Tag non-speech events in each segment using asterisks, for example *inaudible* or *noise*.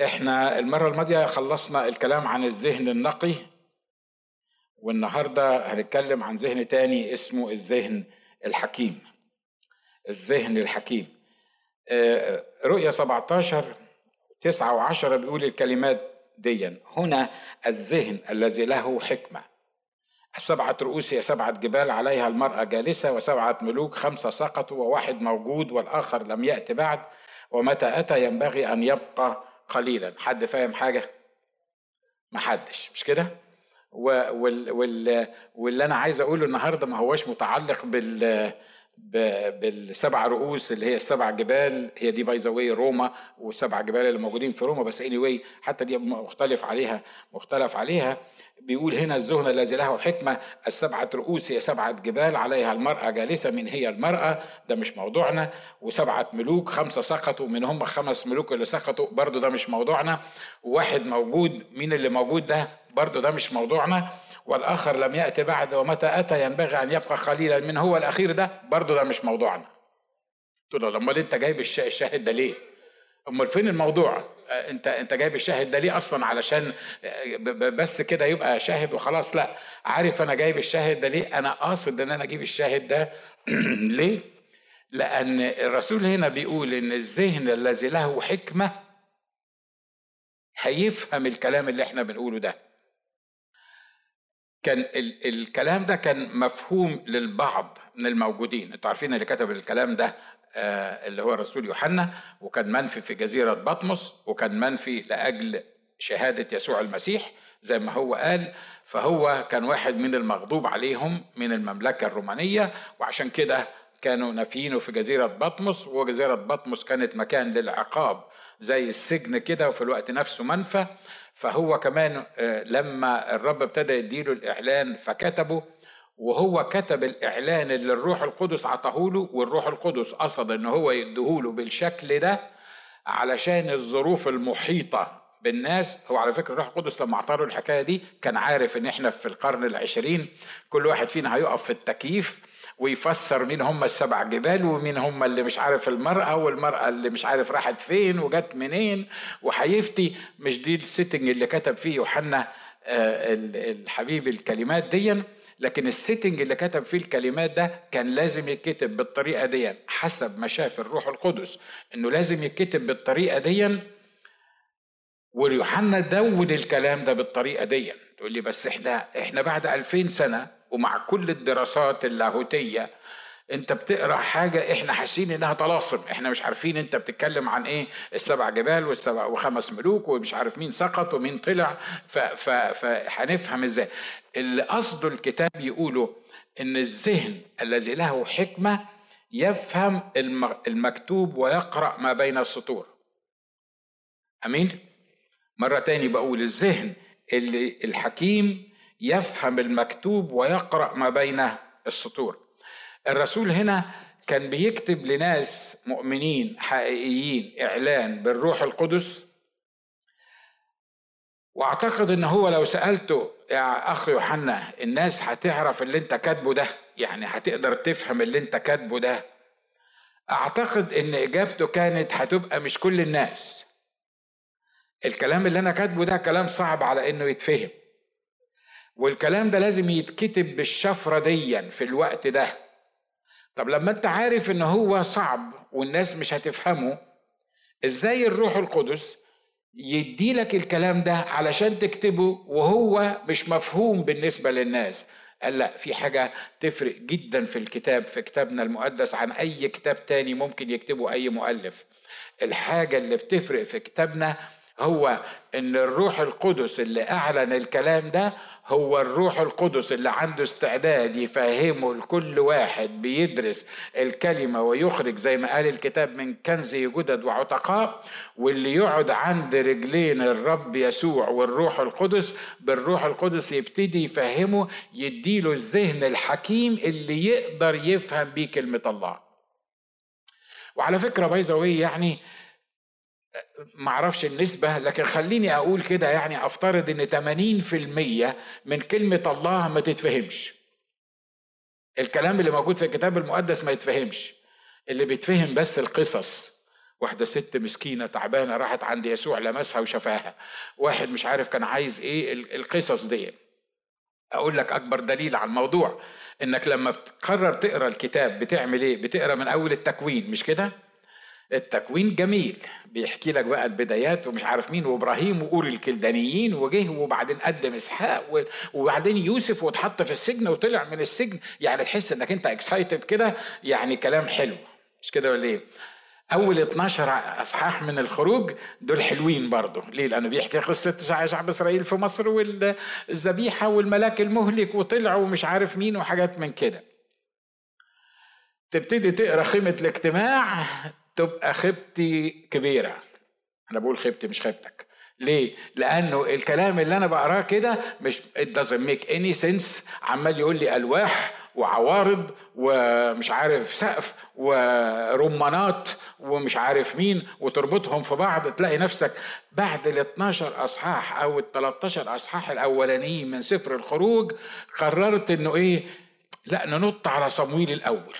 إحنا المرة الماضية خلصنا الكلام عن الذهن النقي والنهاردة هنتكلم عن ذهن تاني اسمه الذهن الحكيم. الذهن الحكيم. آه، رؤية 17 9 و10 بيقول الكلمات ديا. هنا الذهن الذي له حكمة. السبعة رؤوس هي سبعة جبال عليها المرأة جالسة وسبعة ملوك خمسة سقطوا وواحد موجود والآخر لم يأتي بعد. ومتى أتى؟ ينبغي أن يبقى قليلا. حد فاهم حاجة؟ محدش مش كده؟ وال وال واللي أنا عايز أقوله النهاردة ما هوش متعلق بال بالسبع رؤوس اللي هي السبع جبال. هي دي باي ذا روما والسبع جبال اللي موجودين في روما. بس اني anyway حتى دي مختلف عليها مختلف عليها. بيقول هنا الذهن الذي له حكمة السبعة رؤوس هي سبعة جبال عليها المرأة جالسة من هي المرأة؟ ده مش موضوعنا. وسبعة ملوك خمسة سقطوا من هم خمس ملوك اللي سقطوا برضو ده مش موضوعنا. وواحد موجود مين اللي موجود ده؟ برضو ده مش موضوعنا. والآخر لم يأتي بعد ومتى أتى؟ ينبغي أن يبقى قليلا من هو الأخير ده برضو ده مش موضوعنا. قلت له أمال أنت جايب الشاهد ده ليه؟ أمال فين الموضوع؟ أنت أنت جايب الشاهد ده ليه أصلا علشان بس كده يبقى شاهد وخلاص؟ لا. عارف أنا جايب الشاهد ده ليه؟ أنا قاصد إن أنا أجيب الشاهد ده *clears throat* ليه؟ لأن الرسول هنا بيقول إن الذهن الذي له حكمة هيفهم الكلام اللي إحنا بنقوله ده. كان ال- الكلام ده كان مفهوم للبعض من الموجودين. أنتوا عارفين اللي كتب الكلام ده آه اللي هو الرسول يوحنا وكان منفي في جزيرة بطمس وكان منفي لأجل شهادة يسوع المسيح زي ما هو قال. فهو كان واحد من المغضوب عليهم من المملكة الرومانية وعشان كده كانوا نافيينه في جزيرة بطمس وجزيرة بطمس كانت مكان للعقاب زي السجن كده وفي الوقت نفسه منفى. فهو كمان آه، لما الرب ابتدى يديله الإعلان فكتبه وهو كتب الإعلان اللي الروح القدس عطاهوله والروح القدس قصد إن هو يديهوله بالشكل ده علشان الظروف المحيطة بالناس. هو على فكرة الروح القدس لما اعطاله الحكاية دي كان عارف إن إحنا في القرن العشرين كل واحد فينا هيقف في التكييف ويفسر مين هم السبع جبال ومين هم اللي مش عارف المرأة والمرأة اللي مش عارف راحت فين وجت منين وهيفتي مش دي ال setting اللي كتب فيه يوحنا آه، الحبيب الكلمات دي لكن ال setting اللي كتب فيه الكلمات ده كان لازم يتكتب بالطريقة دي حسب ما شاف الروح القدس إنه لازم يتكتب بالطريقة دي ويوحنا دون الكلام ده بالطريقة دي. تقول لي بس إحنا إحنا بعد ألفين سنة ومع كل الدراسات اللاهوتية انت بتقرأ حاجة إحنا حاسين انها طلاسم. إحنا مش عارفين انت بتتكلم عن إيه السبع جبال والسبع وخمس ملوك ومش عارف مين سقط ومين طلع. فهنفهم إزاي. اللي قصده الكتاب يقوله ان الذهن الذي له حكمة يفهم المكتوب ويقرأ ما بين السطور. أمين؟ مرة تاني بقول الذهن اللي الحكيم يفهم المكتوب ويقرأ ما بين السطور. الرسول هنا كان بيكتب لناس مؤمنين حقيقيين إعلان بالروح القدس. وأعتقد إن هو لو سألته يا أخ يوحنا الناس هتعرف اللي أنت كاتبه ده يعني هتقدر تفهم اللي أنت كاتبه ده. أعتقد إن إجابته كانت هتبقى مش كل الناس. الكلام اللي أنا كاتبه ده كلام صعب على إنه يتفهم. والكلام ده لازم يتكتب بالشفرة ديا في الوقت ده. طب لما انت عارف ان هو صعب والناس مش هتفهمه إزاي الروح القدس يدي لك الكلام ده علشان تكتبه وهو مش مفهوم بالنسبة للناس؟ قال لا في حاجة تفرق جدا في الكتاب في كتابنا المقدس عن أي كتاب تاني ممكن يكتبه أي مؤلف. الحاجة اللي بتفرق في كتابنا هو إن الروح القدس اللي أعلن الكلام ده هو الروح القدس اللي عنده استعداد يفهمه لكل واحد بيدرس الكلمة ويخرج زي ما قال الكتاب من كنز جدد وعتقاء واللي يقعد عند رجلين الرب يسوع والروح القدس بالروح القدس يبتدي يفهمه يديله الذهن الحكيم اللي يقدر يفهم بيه كلمة الله. وعلى فكرة بايظه يعني معرفش النسبة لكن خليني أقول كده يعني أفترض إن 80% من كلمة الله ما تتفهمش. الكلام اللي موجود في الكتاب المقدس ما يتفهمش. اللي بيتفهم بس القصص. واحدة ست مسكينة تعبانة راحت عند يسوع لمسها وشفاها. واحد مش عارف كان عايز إيه القصص دي. أقول لك اكبر دليل على الموضوع انك لما بتقرر تقرا الكتاب بتعمل إيه؟ بتقرا من اول التكوين مش كده؟ التكوين جميل. بيحكي لك بقى البدايات ومش عارف مين وإبراهيم وأور الكلدانيين وجه وبعدين قدم إسحاق وبعدين يوسف واتحط في السجن وطلع من السجن. يعني تحس إنك أنت اكسايتد كده. يعني كلام حلو. مش كده ولا إيه؟ أول 12 أصحاح من الخروج دول حلوين برضه ليه؟ لأنه بيحكي قصة شعب إسرائيل في مصر والذبيحة والملاك المهلك وطلعوا ومش عارف مين وحاجات من كده. تبتدي تقرأ خيمة الاجتماع. تبقى خيبتي كبيرة. أنا بقول خيبتي مش خيبتك. ليه؟ لأنه الكلام اللي أنا بقراه كده مش it doesn't make any sense. عمال يقول لي ألواح وعوارض ومش عارف سقف ورمانات ومش عارف مين وتربطهم في بعض تلاقي نفسك بعد ال 12 أصحاح أو ال 13 أصحاح الأولانيين من سفر الخروج قررت إنه إيه؟ لأ ننط على صمويل الأول.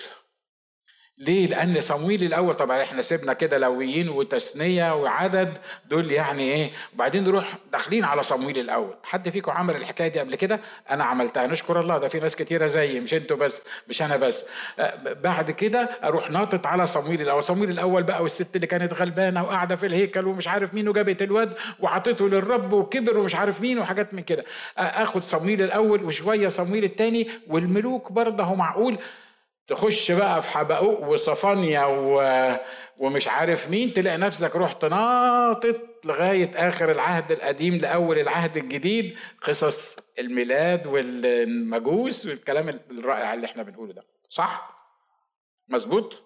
ليه؟ لأن صمويل الأول طبعا إحنا سيبنا كده لويين وتثنية وعدد دول يعني إيه؟ وبعدين نروح داخلين على صمويل الأول، حد فيكم عمل الحكاية دي قبل كده؟ أنا عملتها نشكر الله ده في ناس كتيرة زيي مش أنتوا بس مش أنا بس. أه، بعد كده أروح ناطط على صمويل الأول، صمويل الأول بقى والست اللي كانت غلبانة وقاعدة في الهيكل ومش عارف مين وجابت الواد وعطته للرب وكبر ومش عارف مين وحاجات من كده. آخد صمويل الأول وشوية صمويل الثاني والملوك برضه معقول تخش بقى في حبقوق وصفانيا و... ومش عارف مين تلاقي نفسك رحت ناطط لغاية آخر العهد القديم لأول العهد الجديد قصص الميلاد والمجوس والكلام الرائع اللي إحنا بنقوله ده صح؟ مظبوط؟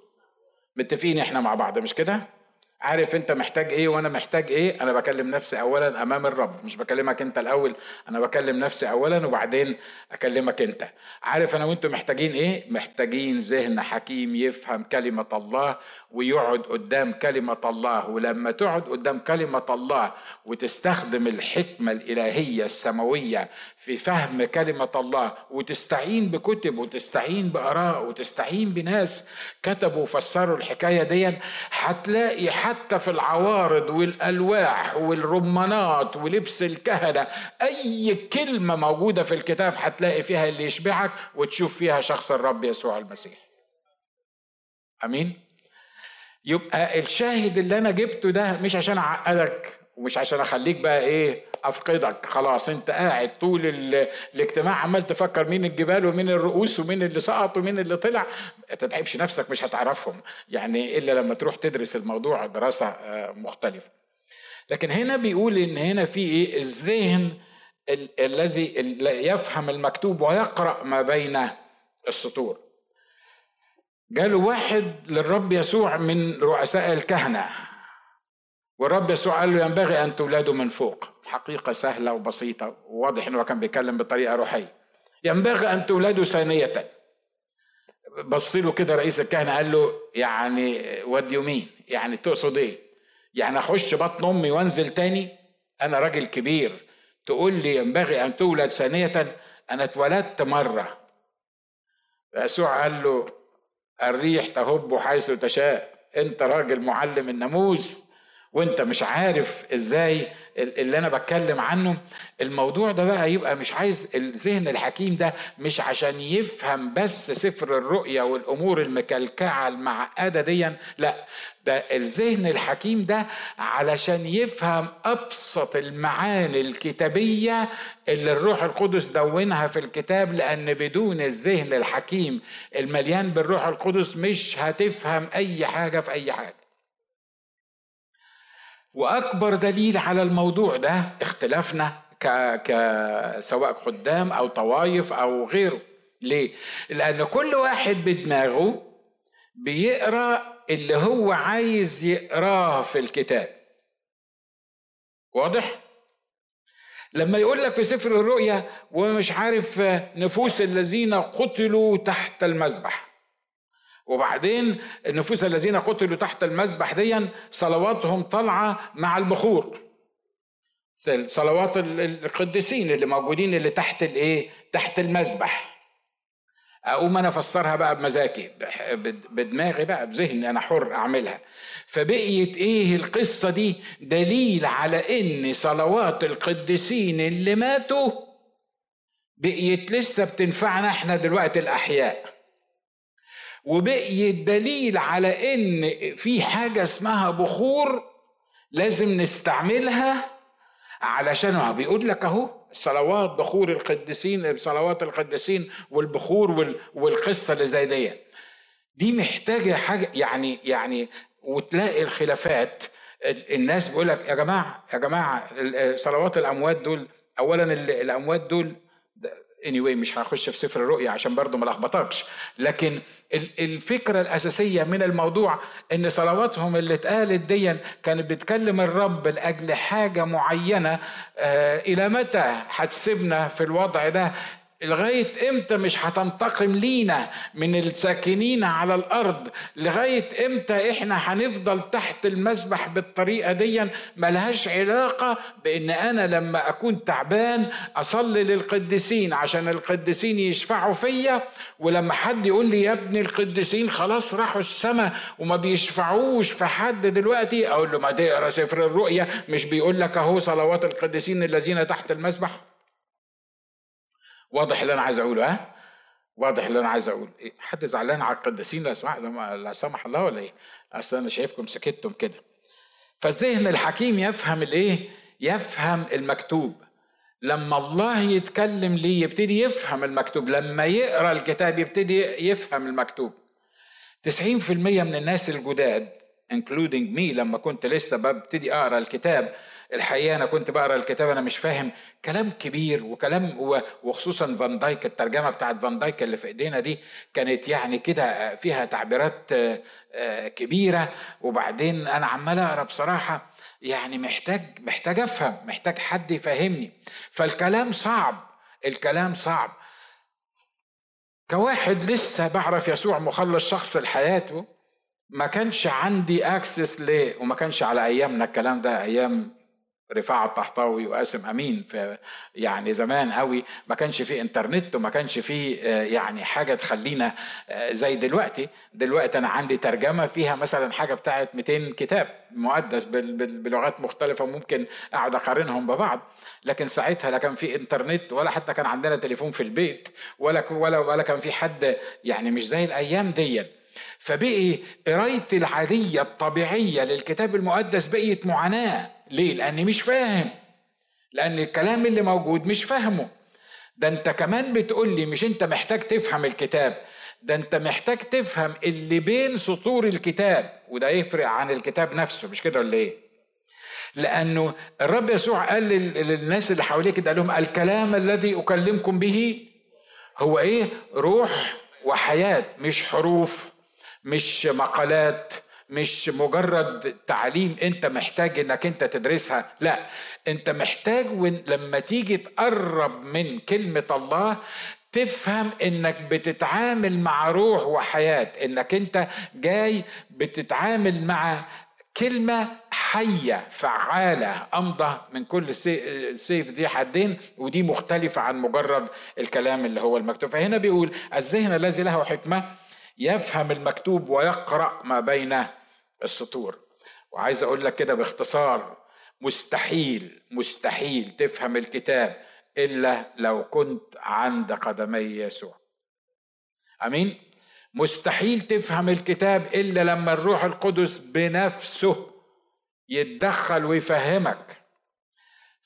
متفقين إحنا مع بعض مش كده؟ عارف انت محتاج إيه وأنا محتاج إيه؟ أنا بكلم نفسي اولا أمام الرب مش بكلمك انت الأول أنا بكلم نفسي اولا وبعدين أكلمك انت. عارف أنا وأنتم محتاجين إيه؟ محتاجين ذهن حكيم يفهم كلمة الله ويقعد قدام كلمة الله ولما تقعد قدام كلمة الله وتستخدم الحكمة الإلهية السماوية في فهم كلمة الله وتستعين بكتب وتستعين بآراء وتستعين بناس كتبوا وفسروا الحكاية دي هتلاقي حتى في العوارض والألواح والرمانات ولبس الكهنة أي كلمة موجودة في الكتاب هتلاقي فيها اللي يشبعك وتشوف فيها شخص الرب يسوع المسيح. آمين؟ يبقى الشاهد اللي أنا جبته ده مش عشان اعقدك ومش عشان أخليك بقى إيه أفقدك. خلاص أنت قاعد طول الاجتماع عمال تفكر مين الجبال ومين الرؤوس ومين اللي سقط ومين اللي طلع. تتعبش نفسك مش هتعرفهم. يعني إلا لما تروح تدرس الموضوع دراسة آه، مختلفة. لكن هنا بيقول إن هنا في إيه الذهن الذي يفهم المكتوب ويقرأ ما بين السطور. جاله واحد للرب يسوع من رؤساء الكهنة. والرب يسوع قال له ينبغي أن تولدوا من فوق. حقيقة سهلة وبسيطة وواضح أنه كان بيتكلم بطريقة روحية. ينبغي أن تولدوا ثانية. بص له كده رئيس الكهنة قال له يعني وات يو مين يعني تقصد إيه؟ يعني أخش بطن أمي وأنزل تاني؟ أنا راجل كبير. تقول لي ينبغي أن تولد ثانية؟ أنا اتولدت مرة. يسوع قال له الريح تهب حيث تشاء. انت راجل معلم الناموس. وانت مش عارف إزاي اللي أنا بتكلم عنه الموضوع ده بقى يبقى مش عايز الذهن الحكيم ده مش عشان يفهم بس سفر الرؤيا والأمور المكلكعة المعقدة دي لا ده الذهن الحكيم ده علشان يفهم أبسط المعاني الكتابية اللي الروح القدس دونها في الكتاب لأن بدون الذهن الحكيم المليان بالروح القدس مش هتفهم أي حاجة في أي حاجة. وأكبر دليل على الموضوع ده اختلافنا ك... ك سواء خدام أو طوايف أو غيره. ليه؟ لأن كل واحد بدماغه بيقرأ اللي هو عايز يقراه في الكتاب. واضح؟ لما يقول لك في سفر الرؤيا ومش عارف نفوس الذين قتلوا تحت المذبح. وبعدين النفوس الذين قتلوا تحت المذبح ديا صلواتهم طالعة مع البخور. صلوات القديسين اللي موجودين اللي تحت الايه؟ تحت المذبح. أقوم أنا أفسرها بقى بمزاجي بدماغي بقى بذهني أنا حر أعملها. فبقيت إيه القصة دي؟ دليل على إن صلوات القديسين اللي ماتوا بقيت لسه بتنفعنا إحنا دلوقتي الأحياء. وبقيت دليل على إن في حاجة اسمها بخور لازم نستعملها علشان بيقول لك أهو صلوات بخور القديسين صلوات القديسين والبخور والقصة اللي زي دي دي محتاجة حاجة يعني يعني وتلاقي الخلافات. الناس بيقول لك يا جماعة يا جماعة صلوات الأموات دول اولا الأموات دول anyway مش هخش في سفر الرؤيا عشان برضه ما لخبطكش. لكن الفكرة الأساسية من الموضوع إن صلواتهم اللي اتقالت دي كانت بتكلم الرب لأجل حاجة معينة آه إلى متى هتسيبنا في الوضع ده؟ لغاية إمتى مش هتنتقم لينا من الساكنين على الأرض؟ لغاية إمتى إحنا هنفضل تحت المسبح بالطريقة دي؟ ملهاش علاقة بإن أنا لما أكون تعبان أصلي للقديسين عشان القديسين يشفعوا فيا ولما حد يقول لي يا ابني القديسين خلاص راحوا السماء وما بيشفعوش في حد دلوقتي أقول له ما تقرا سفر الرؤيا مش بيقول لك أهو صلوات القديسين الذين تحت المسبح؟ واضح اللي أنا عايز أقوله ها؟ واضح اللي أنا عايز أقوله. إيه؟ حد زعلان على القديسين؟ لا سمح لا سمح الله ولا إيه؟ أصل أنا شايفكم سكتتم كده. فالذهن الحكيم يفهم الإيه؟ يفهم المكتوب. لما الله يتكلم ليه يبتدي يفهم المكتوب. لما يقرأ الكتاب يبتدي يفهم المكتوب. 90% من الناس الجداد including me لما كنت لسه ببتدي أقرأ الكتاب الحقيقة أنا كنت بقرأ الكتاب أنا مش فاهم كلام كبير وكلام وخصوصا فان دايك الترجمة بتاعت فان دايك اللي في إيدينا دي كانت يعني كده فيها تعبيرات آه، كبيرة. وبعدين أنا عمال أقرأ بصراحة يعني محتاج محتاج أفهم محتاج حد يفهمني. فالكلام صعب الكلام صعب. كواحد لسه بعرف يسوع مخلص شخص لحياته ما كانش عندي اكسس ليه وما كانش على أيامنا الكلام ده أيام رفاعة الطحطاوي وقاسم أمين في يعني زمان قوي ما كانش فيه إنترنت وما كانش فيه آه، يعني حاجة تخلينا آه، زي دلوقتي. دلوقتي أنا عندي ترجمة فيها مثلا حاجة بتاعت 200 كتاب مقدس بلغات مختلفة ممكن أقعد أقارنهم ببعض. لكن ساعتها لا كان في إنترنت ولا حتى كان عندنا تليفون في البيت ولا ولا ولا كان في حد يعني مش زي الأيام دي فبقي قرايتي العادية الطبيعية للكتاب المقدس بقيت معاناة ليه؟ لأني مش فاهم لأن الكلام اللي موجود مش فاهمه ده أنت كمان بتقول لي مش أنت محتاج تفهم الكتاب ده أنت محتاج تفهم اللي بين سطور الكتاب وده يفرق عن الكتاب نفسه مش كده ولا إيه؟ لأنه الرب يسوع قال للناس اللي حواليه كده قال لهم الكلام الذي أكلمكم به هو إيه؟ روح وحياة مش حروف مش مقالات مش مجرد تعليم انت محتاج انك انت تدرسها لا انت محتاج لما تيجي تقرب من كلمة الله تفهم انك بتتعامل مع روح وحياة انك انت جاي بتتعامل مع كلمة حية فعالة أمضى من كل سيف دي حدين ودي مختلفة عن مجرد الكلام اللي هو المكتوب. فهنا بيقول الذهن الذي له حكمة يفهم المكتوب ويقرأ ما بين السطور. وعايز أقول لك كده باختصار مستحيل مستحيل تفهم الكتاب إلا لو كنت عند قدمي يسوع. أمين؟ مستحيل تفهم الكتاب إلا لما الروح القدس بنفسه يتدخل ويفهمك.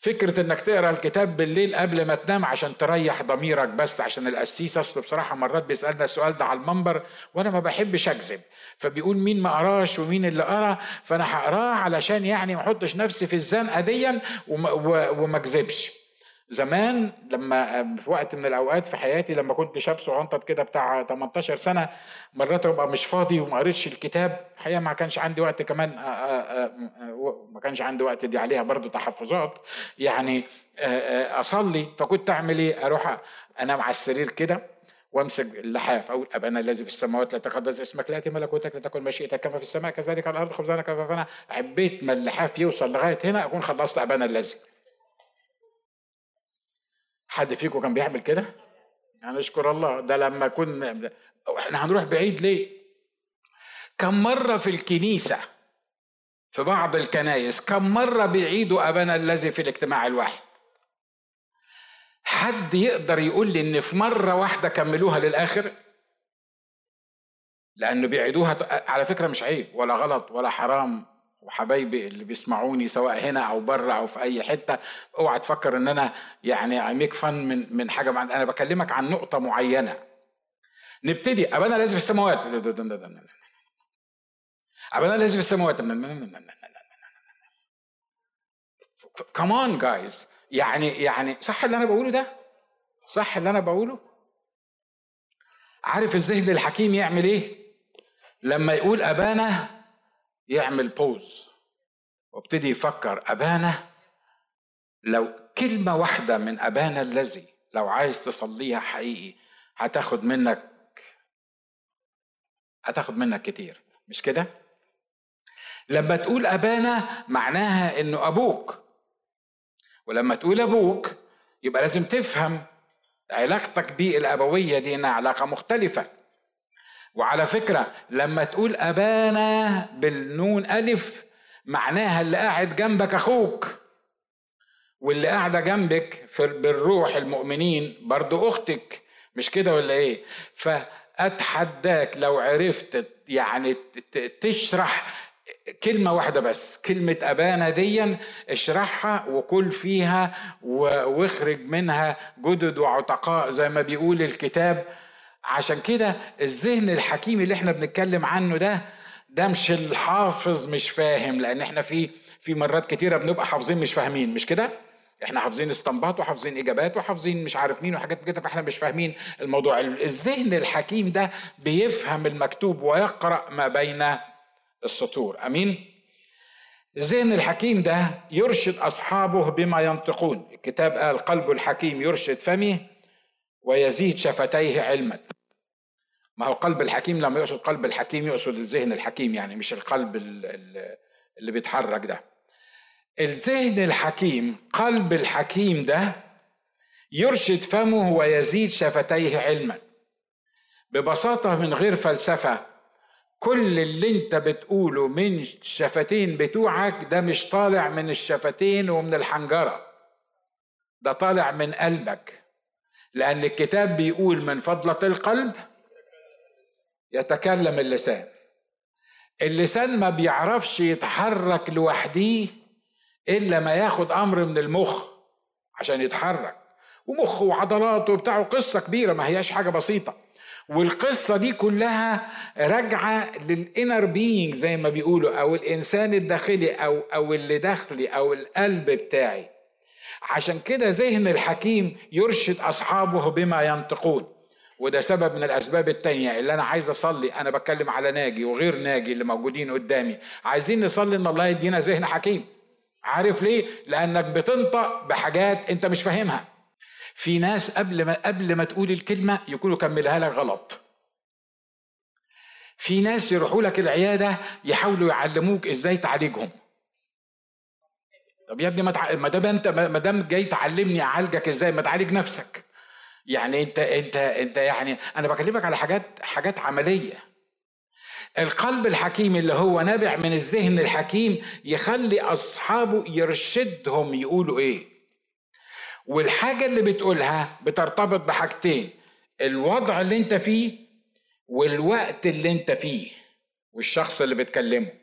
فكرة إنك تقرأ الكتاب بالليل قبل ما تنام عشان تريح ضميرك بس عشان القسيس أصله بصراحة مرات بيسألنا السؤال ده على المنبر وأنا ما بحبش أكذب. فبيقول مين ما قراش ومين اللي قرأ فأنا هقراه علشان يعني ما أحطش نفسي في الزنقة ديا وما أكذبش. زمان لما في وقت من الأوقات في حياتي لما كنت شاب صغنطط كده بتاع 18 سنة مرات أبقى مش فاضي وما قريتش الكتاب. الحقيقة ما كانش عندي وقت كمان آه، آه، آه، ما كانش عندي وقت دي عليها برضو تحفظات. يعني أصلي فكنت أعمل إيه؟ أروح أنام على السرير كده وأمسك اللحاف. أقول ابانا الذي في السماوات لا تقدس اسمك لا ملكوتك لا تكن مشيئتك. كما في السماء كذلك على الأرض خبزنا كفافنا حبيت ما اللحاف يوصل لغاية هنا أكون خلصت ابانا الذي. حد فيكم كان بيعمل كده؟ هنشكر الله ده لما كنا إحنا هنروح بعيد ليه؟ كم مرة في الكنيسة في بعض الكنايس كم مرة بيعيدوا أبانا الذي في الاجتماع الواحد؟ حد يقدر يقول لي إن في مرة واحدة كملوها للآخر؟ لأنه بيعيدوها على فكرة مش عيب ولا غلط ولا حرام. وحبايبي اللي بيسمعوني سواء هنا أو بره أو في اي حتة اوعى تفكر ان أنا يعني ايميك فن من من حاجة معينه أنا بكلمك عن نقطه معينه نبتدي ابانا لازم في السماوات ابانا لازم في السماوات كمان جايز يعني يعني صح اللي أنا بقوله ده صح اللي أنا بقوله عارف الذهن الحكيم يعمل إيه لما يقول ابانا يعمل بوز وابتدي يفكر أبانا لو كلمة واحدة من أبانا الذي لو عايز تصليها حقيقي هتاخد منك هتاخد منك كتير مش كده؟ لما تقول أبانا معناها إنه أبوك ولما تقول أبوك يبقى لازم تفهم علاقتك بيه الأبوية دي إنها علاقة مختلفة وعلى فكرة لما تقول أبانا بالنون ألف معناها اللي قاعد جنبك أخوك. واللي قاعدة جنبك في بالروح المؤمنين برضو أختك. مش كده ولا إيه؟ فأتحداك لو عرفت يعني تشرح كلمة واحدة بس كلمة أبانا ديا اشرحها وكل فيها واخرج منها جدد وعتقاء زي ما بيقول الكتاب عشان كده الذهن الحكيم اللي إحنا بنتكلم عنه ده ده مش الحافظ مش فاهم لأن إحنا في في مرات كتيرة بنبقى حافظين مش فاهمين مش كده؟ إحنا حافظين استنباط وحافظين إجابات وحافظين مش عارف مين وحاجات كده فاحنا مش فاهمين الموضوع. الذهن الحكيم ده بيفهم المكتوب ويقرأ ما بين السطور. أمين؟ الذهن الحكيم ده يرشد أصحابه بما ينطقون. الكتاب قال قلب الحكيم يرشد فمه ويزيد شفتيه علما. ما هو قلب الحكيم لما يقصد قلب الحكيم يقصد الذهن الحكيم يعني مش القلب اللي بيتحرك ده. الذهن الحكيم قلب الحكيم ده يرشد فمه ويزيد شفتيه علما. ببساطة من غير فلسفة كل اللي انت بتقوله من الشفتين بتوعك ده مش طالع من الشفتين ومن الحنجرة. ده طالع من قلبك. لأن الكتاب بيقول من فضلة القلب يتكلم اللسان. اللسان ما بيعرفش يتحرك لوحديه إلا ما ياخد أمر من المخ عشان يتحرك. ومخ وعضلات وبتاع قصة كبيرة ما هياش حاجة بسيطة. والقصة دي كلها راجعة للإنر بينج زي ما بيقولوا أو الإنسان الداخلي أو أو اللي داخلي أو القلب بتاعي. عشان كده ذهن الحكيم يرشد أصحابه بما ينطقون. وده سبب من الأسباب التانية اللي أنا عايز أصلي. أنا بتكلم على ناجي وغير ناجي اللي موجودين قدامي. عايزين نصلي إن الله يدينا ذهن حكيم. عارف ليه؟ لأنك بتنطق بحاجات أنت مش فاهمها. في ناس قبل ما قبل ما تقول الكلمة يكونوا كملها لك غلط. في ناس يروحوا لك العيادة يحاولوا يعلموك إزاي تعالجهم. طب يا ابني ما دام انت ما دام جاي تعلمني اعالجك إزاي ما تعالج نفسك. يعني انت انت انت يعني أنا بكلمك على حاجات حاجات عملية. القلب الحكيم اللي هو نابع من الذهن الحكيم يخلي أصحابه يرشدهم يقولوا إيه. والحاجة اللي بتقولها بترتبط بحاجتين الوضع اللي انت فيه والوقت اللي انت فيه والشخص اللي بتكلمه.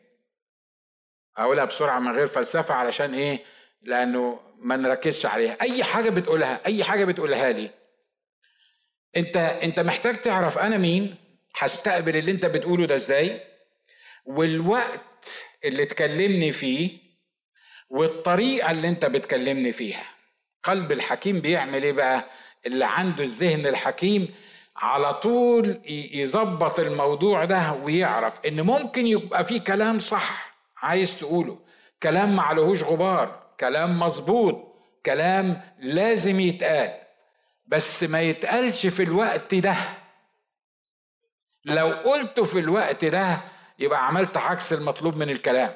هقولها بسرعة من غير فلسفة علشان إيه؟ لأنه ما نركزش عليها. أي حاجة بتقولها أي حاجة بتقولها لي أنت أنت محتاج تعرف أنا مين هستقبل اللي أنت بتقوله ده إزاي والوقت اللي تكلمني فيه والطريقة اللي أنت بتكلمني فيها. قلب الحكيم بيعمل إيه بقى؟ اللي عنده الذهن الحكيم على طول يظبط الموضوع ده ويعرف إن ممكن يبقى فيه كلام صح. عايز تقوله. كلام معلهوش غبار كلام مظبوط كلام لازم يتقال. بس ما يتقالش في الوقت ده. لو قلته في الوقت ده يبقى عملت عكس المطلوب من الكلام.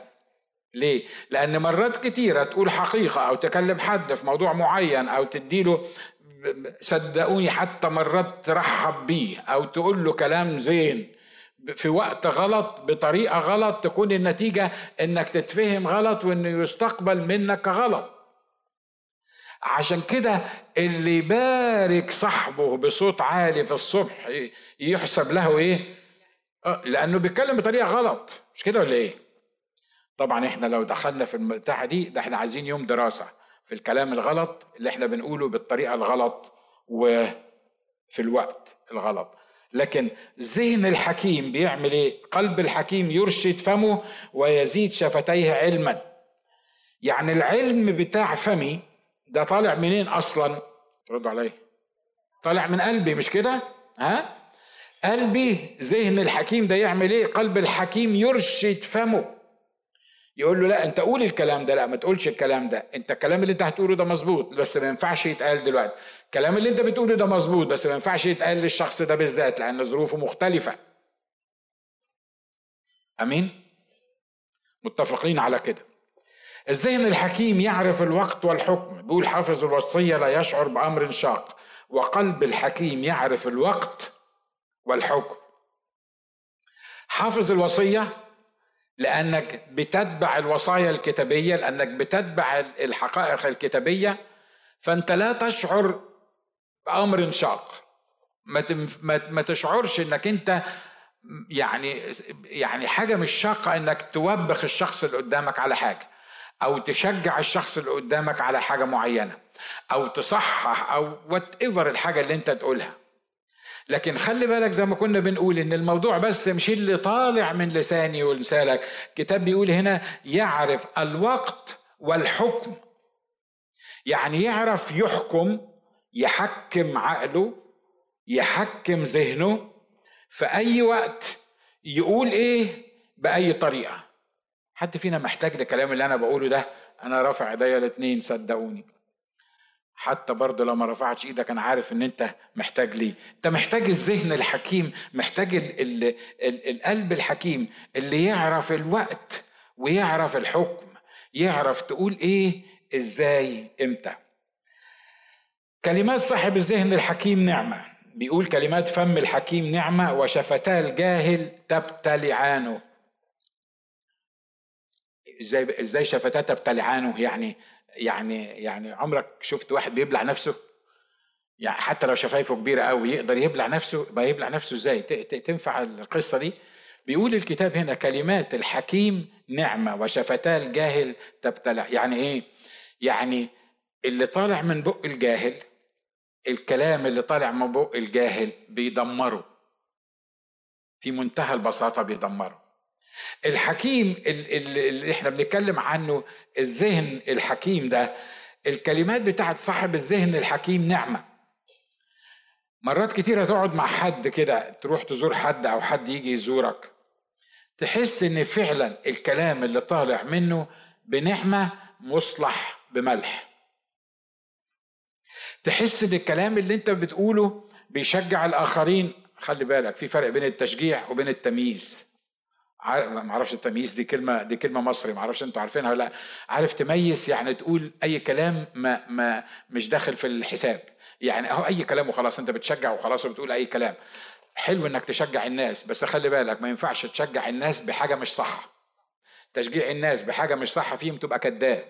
ليه؟ لأن مرات كتيرة تقول حقيقة أو تكلم حد في موضوع معين أو تديله صدقوني حتى مرات ترحب بيه أو تقول له كلام زين. في وقت غلط بطريقة غلط تكون النتيجة إنك تتفهم غلط وإنه يستقبل منك غلط. عشان كده اللي يبارك صاحبه بصوت عالي في الصبح يحسب له إيه؟ آه، لأنه بيتكلم بطريقة غلط. مش كده ولا إيه؟ طبعا إحنا لو دخلنا في المتاحة دي ده إحنا عايزين يوم دراسة في الكلام الغلط اللي إحنا بنقوله بالطريقة الغلط وفي الوقت الغلط. لكن ذهن الحكيم بيعمل إيه؟ قلب الحكيم يرشد فمه ويزيد شفتيه علما. يعني العلم بتاع فمي ده طالع منين أصلا؟ ردوا علي. طالع من قلبي مش كده؟ ها؟ قلبي ذهن الحكيم ده يعمل إيه؟ قلب الحكيم يرشد فمه. يقول له لا أنت قول الكلام ده. لا ما تقولش الكلام ده. أنت الكلام اللي أنت هتقوله ده مظبوط بس ما ينفعش يتقال دلوقتي. الكلام اللي انت بتقوله ده مظبوط بس ما ينفعش يتقال للشخص ده بالذات لأن ظروفه مختلفة. أمين؟ متفقين على كده. الذهن الحكيم يعرف الوقت والحكم. بيقول حافظ الوصية لا يشعر بأمر شاق. وقلب الحكيم يعرف الوقت والحكم. حافظ الوصية لأنك بتتبع الوصايا الكتابية لأنك بتتبع الحقائق الكتابية فأنت لا تشعر بأمر شاق. ما تشعرش إنك أنت يعني يعني حاجة مش شاقة إنك توبخ الشخص اللي قدامك على حاجة أو تشجع الشخص اللي قدامك على حاجة معينة أو تصحح أو وات ايفر الحاجة اللي أنت تقولها. لكن خلي بالك زي ما كنا بنقول إن الموضوع بس مش اللي طالع من لساني ولسانك. كتاب بيقول هنا يعرف الوقت والحكم. يعني يعرف يحكم يحكم عقله يحكم ذهنه في أي وقت يقول إيه بأي طريقة. حد فينا محتاج للكلام اللي أنا بقوله ده؟ أنا رافع إيديا الاثنين صدقوني. حتى برضه لو ما رفعتش إيدك أنا عارف إن أنت محتاج ليه. أنت محتاج الذهن الحكيم محتاج ال ال ال القلب الحكيم اللي يعرف الوقت ويعرف الحكم يعرف تقول إيه إزاي إمتى. كلمات صاحب الذهن الحكيم نعمة. بيقول كلمات فم الحكيم نعمة وشفتا الجاهل تبتلعانه. إزاي إزاي شفتاه تبتلعانه؟ يعني يعني يعني عمرك شفت واحد بيبلع نفسه؟ يعني حتى لو شفايفه كبيرة قوي يقدر يبلع نفسه؟ يبقى يبلع نفسه إزاي؟ تنفع القصة دي؟ بيقول الكتاب هنا كلمات الحكيم نعمة وشفتاه الجاهل تبتلع. يعني إيه؟ يعني اللي طالع من بق الجاهل الكلام اللي طالع من بق الجاهل بيدمره. في منتهى البساطة بيدمره. الحكيم اللي إحنا بنتكلم عنه الذهن الحكيم ده الكلمات بتاعت صاحب الذهن الحكيم نعمة. مرات كتيرة تقعد مع حد كده تروح تزور حد أو حد يجي يزورك تحس إن فعلا الكلام اللي طالع منه بنعمة مصلح بملح. تحس إن الكلام اللي أنت بتقوله بيشجع الآخرين. خلي بالك في فرق بين التشجيع وبين التمييز. ما أعرفش التمييز دي كلمة دي كلمة مصري ما أعرفش أنتوا عارفينها ولا لأ. عارف تميز يعني تقول أي كلام ما ما مش داخل في الحساب. يعني أهو أي كلام وخلاص أنت بتشجع وخلاص وبتقول أي كلام. حلو إنك تشجع الناس بس خلي بالك ما ينفعش تشجع الناس بحاجة مش صح. تشجيع الناس بحاجة مش صح فيهم تبقى كذاب.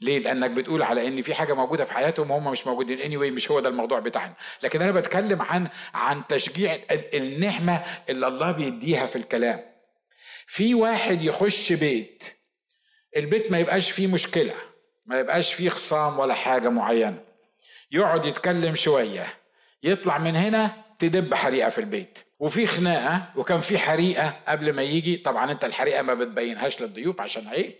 ليه؟ لأنك بتقول على إن في حاجة موجودة في حياتهم وهم مش موجودين. Anyway مش هو ده الموضوع بتاعنا، لكن أنا بتكلم عن عن تشجيع النعمة اللي الله بيديها في الكلام. في واحد يخش بيت البيت ما يبقاش فيه مشكلة ما يبقاش فيه خصام ولا حاجة معينة. يقعد يتكلم شوية يطلع من هنا تدب حريقة في البيت. وفي خناقة وكان في حريقة قبل ما يجي. طبعا أنت الحريقة ما بتبينهاش للضيوف عشان عيب.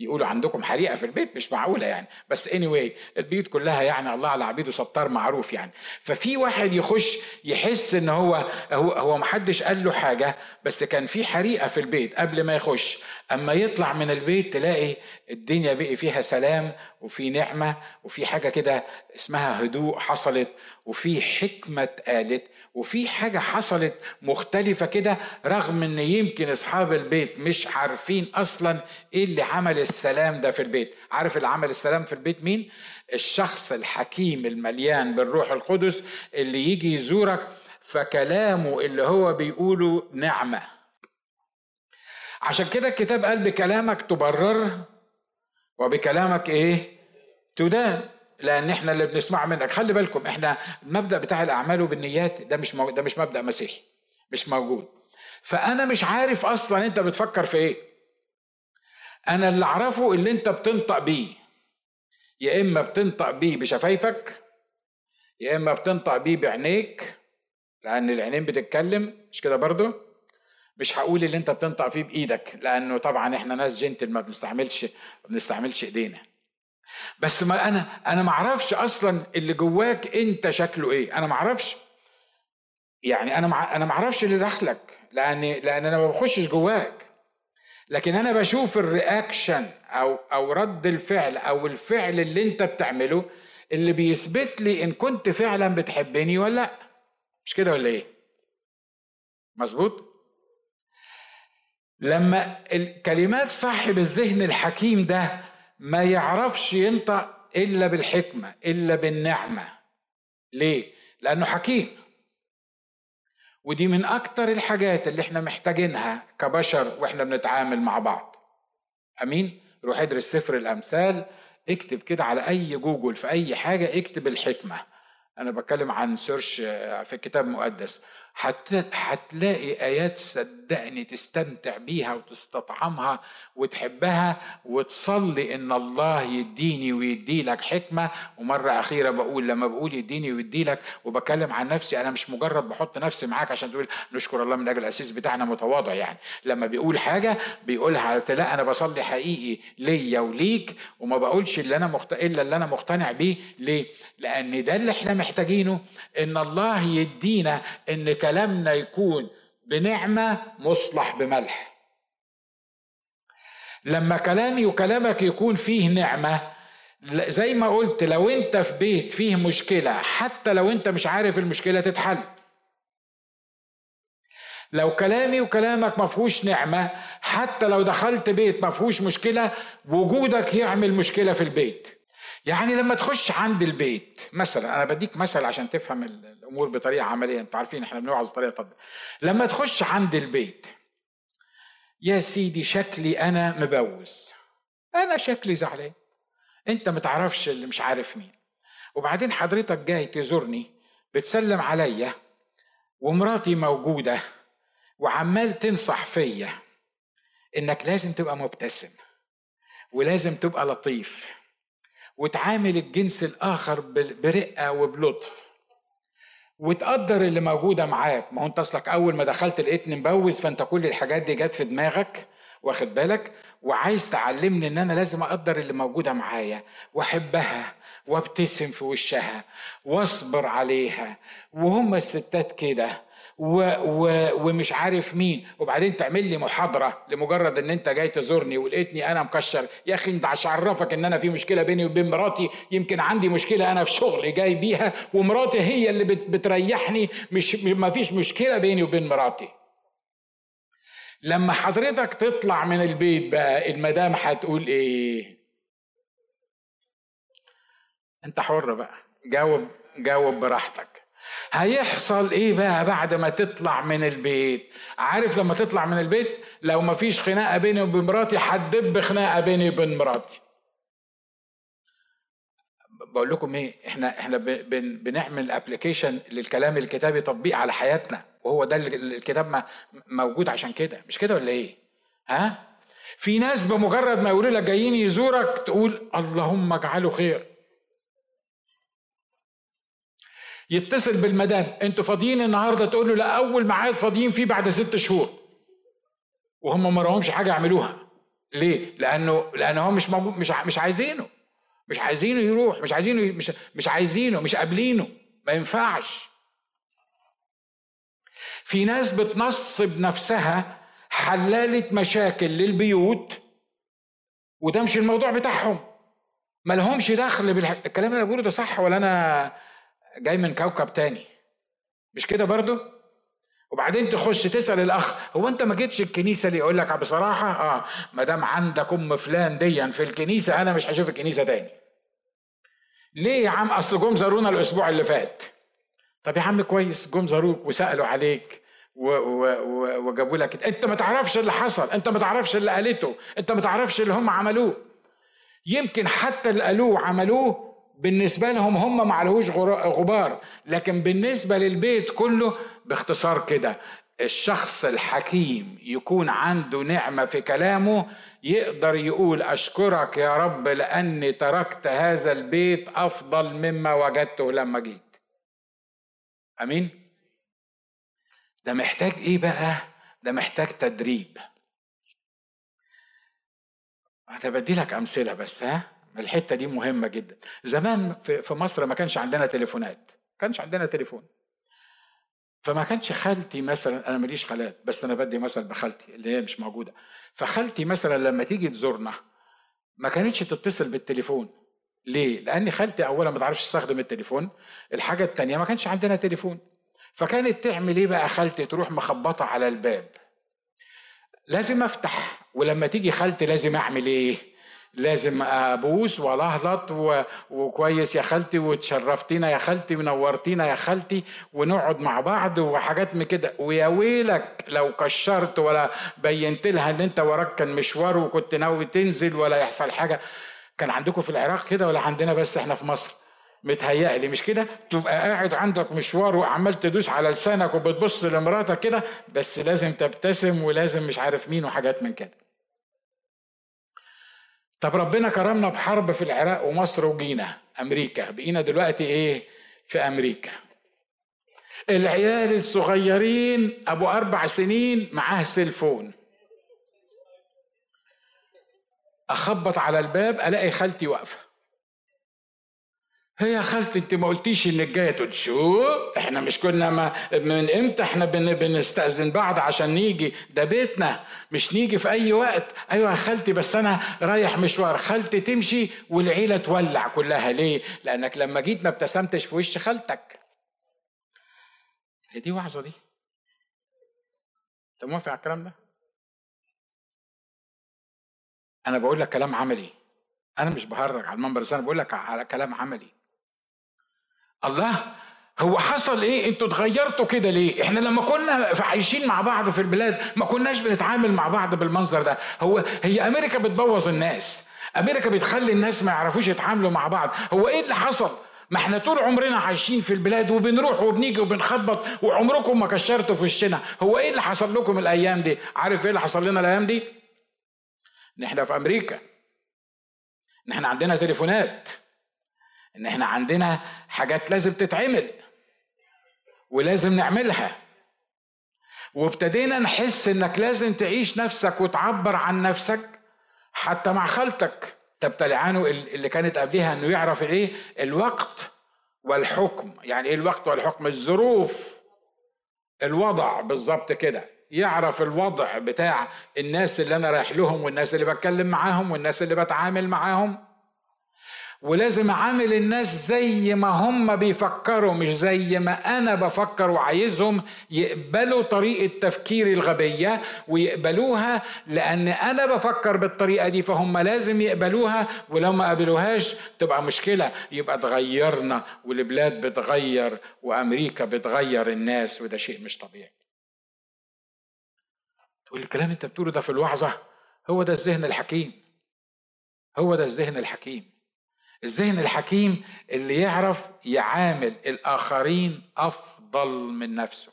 يقولوا عندكم حريقة في البيت مش معقولة يعني. بس اني anyway البيوت كلها يعني الله على عبيده ستار معروف يعني. ففي واحد يخش يحس إن هو هو هو محدش قال له حاجة بس كان في حريقة في البيت قبل ما يخش. أما يطلع من البيت تلاقي الدنيا بقي فيها سلام وفي نعمة وفي حاجة كده اسمها هدوء حصلت وفي حكمة اتقالت. وفي حاجة حصلت مختلفة كده رغم إن يمكن أصحاب البيت مش عارفين أصلا إيه اللي عمل السلام ده في البيت. عارف اللي عمل السلام في البيت مين؟ الشخص الحكيم المليان بالروح القدس اللي يجي يزورك فكلامه اللي هو بيقوله نعمة. عشان كده الكتاب قال بكلامك تبرر وبكلامك إيه؟ تدان. لأن إحنا اللي بنسمعه منك. خلي بالكم إحنا المبدأ بتاع الأعمال وبالنيات ده مش مو... ده مش مبدأ مسيحي مش موجود. فأنا مش عارف أصلا أنت بتفكر في إيه. أنا اللي أعرفه اللي أنت بتنطق بيه. يا إما بتنطق بيه بشفايفك يا إما بتنطق بيه بعينيك لأن العينين بتتكلم مش كده برضو؟ مش هقول اللي أنت بتنطق فيه بإيدك لأنه طبعا إحنا ناس جنتل ما بنستعملش ما بنستعملش إيدينا. بس ما أنا أنا ما أعرفش أصلا اللي جواك أنت شكله إيه. أنا ما أعرفش. يعني أنا أنا ما أعرفش اللي داخلك لأن لأن أنا ما بخشش جواك. لكن أنا بشوف الرياكشن أو أو رد الفعل أو الفعل اللي أنت بتعمله اللي بيثبت لي إن كنت فعلا بتحبني ولا لأ. مش كده ولا إيه؟ مظبوط؟ لما الكلمات صاحب الذهن الحكيم ده ما يعرفش ينطق إلا بالحكمة إلا بالنعمة. ليه؟ لأنه حكيم. ودي من أكتر الحاجات اللي إحنا محتاجينها كبشر وإحنا بنتعامل مع بعض. أمين؟ روح ادرس سفر الأمثال اكتب كده على أي جوجل في أي حاجة اكتب الحكمة. أنا بتكلم عن search في الكتاب المقدس. هتلاقي آيات صدقني تستمتع بيها وتستطعمها وتحبها وتصلي إن الله يديني ويدي لك حكمة. ومرة أخيرة بقول لما بقول يديني ويدي لك وبكلم عن نفسي أنا مش مجرد بحط نفسي معاك عشان تقول نشكر الله من أجل الأسيس بتاعنا متواضع يعني. لما بيقول حاجة بيقولها لا أنا بصلي حقيقي ليا وليك وما بقولش اللي أنا مخت... إلا اللي أنا مقتنع بيه. ليه؟ لأن ده اللي إحنا محتاجينه. إن الله يدينا إن كلامنا يكون بنعمة مصلح بملح. لما كلامي وكلامك يكون فيه نعمة زي ما قلت لو انت في بيت فيه مشكلة حتى لو انت مش عارف المشكلة تتحل. لو كلامي وكلامك ما فيهوش نعمة حتى لو دخلت بيت ما فيهوش مشكلة وجودك يعمل مشكلة في البيت. يعني لما تخش عند البيت مثلا أنا بديك مثل عشان تفهم الأمور بطريقة عملية أنتوا عارفين إحنا بنوعظ بطريقة طبيعية. لما تخش عند البيت يا سيدي شكلي أنا مبوز. أنا شكلي زعلان. أنت متعرفش اللي مش عارف مين. وبعدين حضرتك جاي تزورني بتسلم عليا ومراتي موجودة وعمال تنصح فيا إنك لازم تبقى مبتسم ولازم تبقى لطيف. وتعامل الجنس الآخر برقة وبلطف. وتقدر اللي موجودة معاك. ما هو انت أصلك أول ما دخلت لقيتني مبوز فأنت كل الحاجات دي جت في دماغك واخد بالك؟ وعايز تعلمني إن أنا لازم أقدر اللي موجودة معايا. وأحبها وأبتسم في وشها وأصبر عليها. وهم الستات كده. و و ومش عارف مين. وبعدين تعمل لي محاضرة لمجرد إن أنت جاي تزورني ولقيتني أنا مكشر. يا أخي أنت عشان أعرفك إن أنا في مشكلة بيني وبين مراتي يمكن عندي مشكلة أنا في شغلي جاي بيها ومراتي هي اللي بت بتريحني. مش ما فيش مشكلة بيني وبين مراتي. لما حضرتك تطلع من البيت بقى المدام هتقول إيه؟ أنت حر بقى. جاوب جاوب براحتك. هيحصل إيه بقى بعد ما تطلع من البيت؟ عارف لما تطلع من البيت؟ لو ما فيش خناقة بيني وبين مراتي هتدب خناقة بيني وبين مراتي. بقول لكم إيه إحنا إحنا بن بنعمل ابلكيشن للكلام الكتابي تطبيق على حياتنا. وهو ده الكتاب ما موجود عشان كده. مش كده ولا إيه؟ ها؟ في ناس بمجرد ما يقولوا لك جايين يزورك تقول اللهم اجعله خير. يتصل بالمدام. أنتوا فاضيين النهارده تقول له لا أول ميعاد فاضيين فيه بعد ست شهور. وهم ما راهمش حاجة يعملوها. ليه؟ لأنه لأنه هو مش موجود مش مش عايزينه. مش عايزينه يروح مش عايزينه مش مش عايزينه مش قابلينه. ما ينفعش. في ناس بتنصب نفسها حلالة مشاكل للبيوت وده مش الموضوع بتاعهم. ما لهمش دخل بالكلام اللي أنا بقوله ده صح ولا أنا جاي من كوكب تاني. مش كده برضو؟ وبعدين تخش تسأل الأخ هو أنت ما جيتش الكنيسة اللي يقول لك بصراحة آه ما دام عندك أم فلان ديا في الكنيسة أنا مش هشوف الكنيسة تاني. ليه يا عم؟ أصل جم زارونا الأسبوع اللي فات. طب يا عم كويس جم زاروك وسألوا عليك وجابوا لك أنت ما تعرفش اللي حصل أنت ما تعرفش اللي قالته أنت ما تعرفش اللي هم عملوه. يمكن حتى اللي قالوه عملوه بالنسبة لهم هم ما غبار. لكن بالنسبة للبيت كله باختصار كده الشخص الحكيم يكون عنده نعمة في كلامه يقدر يقول أشكرك يا رب لأني تركت هذا البيت أفضل مما وجدته لما جيت. أمين؟ ده محتاج إيه بقى؟ ده محتاج تدريب. أنا بدي لك أمثلة بس ها؟ الحتة دي مهمة جدا زمان في مصر ما كانش عندنا تليفونات ما كانش عندنا تليفون فما كانش خالتي مثلا أنا ماليش خالات بس أنا بدي مثل بخالتي اللي هي مش موجودة فخالتي مثلا لما تيجي تزورنا ما كانتش تتصل بالتليفون ليه؟ لأن خالتي أولا ما تعرفش تستخدم التليفون، الحاجة التانية ما كانش عندنا تليفون، فكانت تعمل إيه بقى خالتي؟ تروح مخبطة على الباب. لازم أفتح ولما تيجي خالتي لازم أعمل إيه؟ لازم أبوس والاهلط وكويس يا خالتي وتشرفتينا يا خالتي ونورتينا يا خالتي ونقعد مع بعض وحاجات من كده. ويا ويلك لو كشرت ولا بينت لها إن أنت وراك كان مشوار وكنت ناوي تنزل ولا يحصل حاجة. كان عندكم في العراق كده ولا عندنا بس إحنا في مصر؟ متهيألي مش كده؟ تبقى قاعد عندك مشوار وعمال تدوس على لسانك وبتبص لمراتك كده بس لازم تبتسم ولازم مش عارف مين وحاجات من كده. طب ربنا كرمنا بحرب في العراق ومصر وجينا أمريكا. بقينا دلوقتي إيه؟ في أمريكا. العيال الصغيرين أبو أربع سنين معاه سيلفون. أخبط على الباب ألاقي خالتي واقفة. هي يا خالتي انت ما قلتيش انك جاية شو إحنا مش كنا ما من إمتى إحنا بن بنستأذن بعض عشان نيجي؟ ده بيتنا مش نيجي في أي وقت. أيوه يا خالتي بس أنا رايح مشوار. خالتي تمشي والعيلة تولع كلها. ليه؟ لأنك لما جيت ما ابتسمتش في وش خالتك. هي دي وعظة دي. أنت موافق على الكلام ده؟ أنا بقول لك كلام عملي. أنا مش بهرج على المنبر بس أنا بقول لك على كلام عملي. الله هو حصل إيه؟ أنتوا اتغيرتوا كده ليه؟ إحنا لما كنا عايشين مع بعض في البلاد ما كناش بنتعامل مع بعض بالمنظر ده. هو هي أمريكا بتبوظ الناس. أمريكا بتخلي الناس ما يعرفوش يتعاملوا مع بعض. هو إيه اللي حصل؟ ما إحنا طول عمرنا عايشين في البلاد وبنروح وبنيجي وبنخبط وعمركم ما كشرتوا في وشنا. هو إيه اللي حصل لكم الأيام دي؟ عارف إيه اللي حصل لنا الأيام دي؟ إن إحنا في أمريكا. إن إحنا عندنا تليفونات. إن إحنا عندنا حاجات لازم تتعمل ولازم نعملها. وابتدينا نحس إنك لازم تعيش نفسك وتعبر عن نفسك حتى مع خالتك. تبتلعانه اللي كانت قبلها إنه يعرف الايه الوقت والحكم. يعني إيه الوقت والحكم؟ الظروف. الوضع بالظبط كده. يعرف الوضع بتاع الناس اللي أنا رايح لهم والناس اللي بتكلم معاهم والناس اللي بتعامل معاهم. ولازم أعامل الناس زي ما هم بيفكروا مش زي ما أنا بفكر وعايزهم يقبلوا طريقة تفكيري الغبية ويقبلوها لأن أنا بفكر بالطريقة دي فهم لازم يقبلوها ولو ما قبلوهاش تبقى مشكلة. يبقى اتغيرنا والبلاد بتغير وأمريكا بتغير الناس وده شيء مش طبيعي. تقول الكلام أنت بتقوله ده في الوعظه هو ده الذهن الحكيم. هو ده الذهن الحكيم. الذهن الحكيم اللي يعرف يعامل الآخرين أفضل من نفسه؟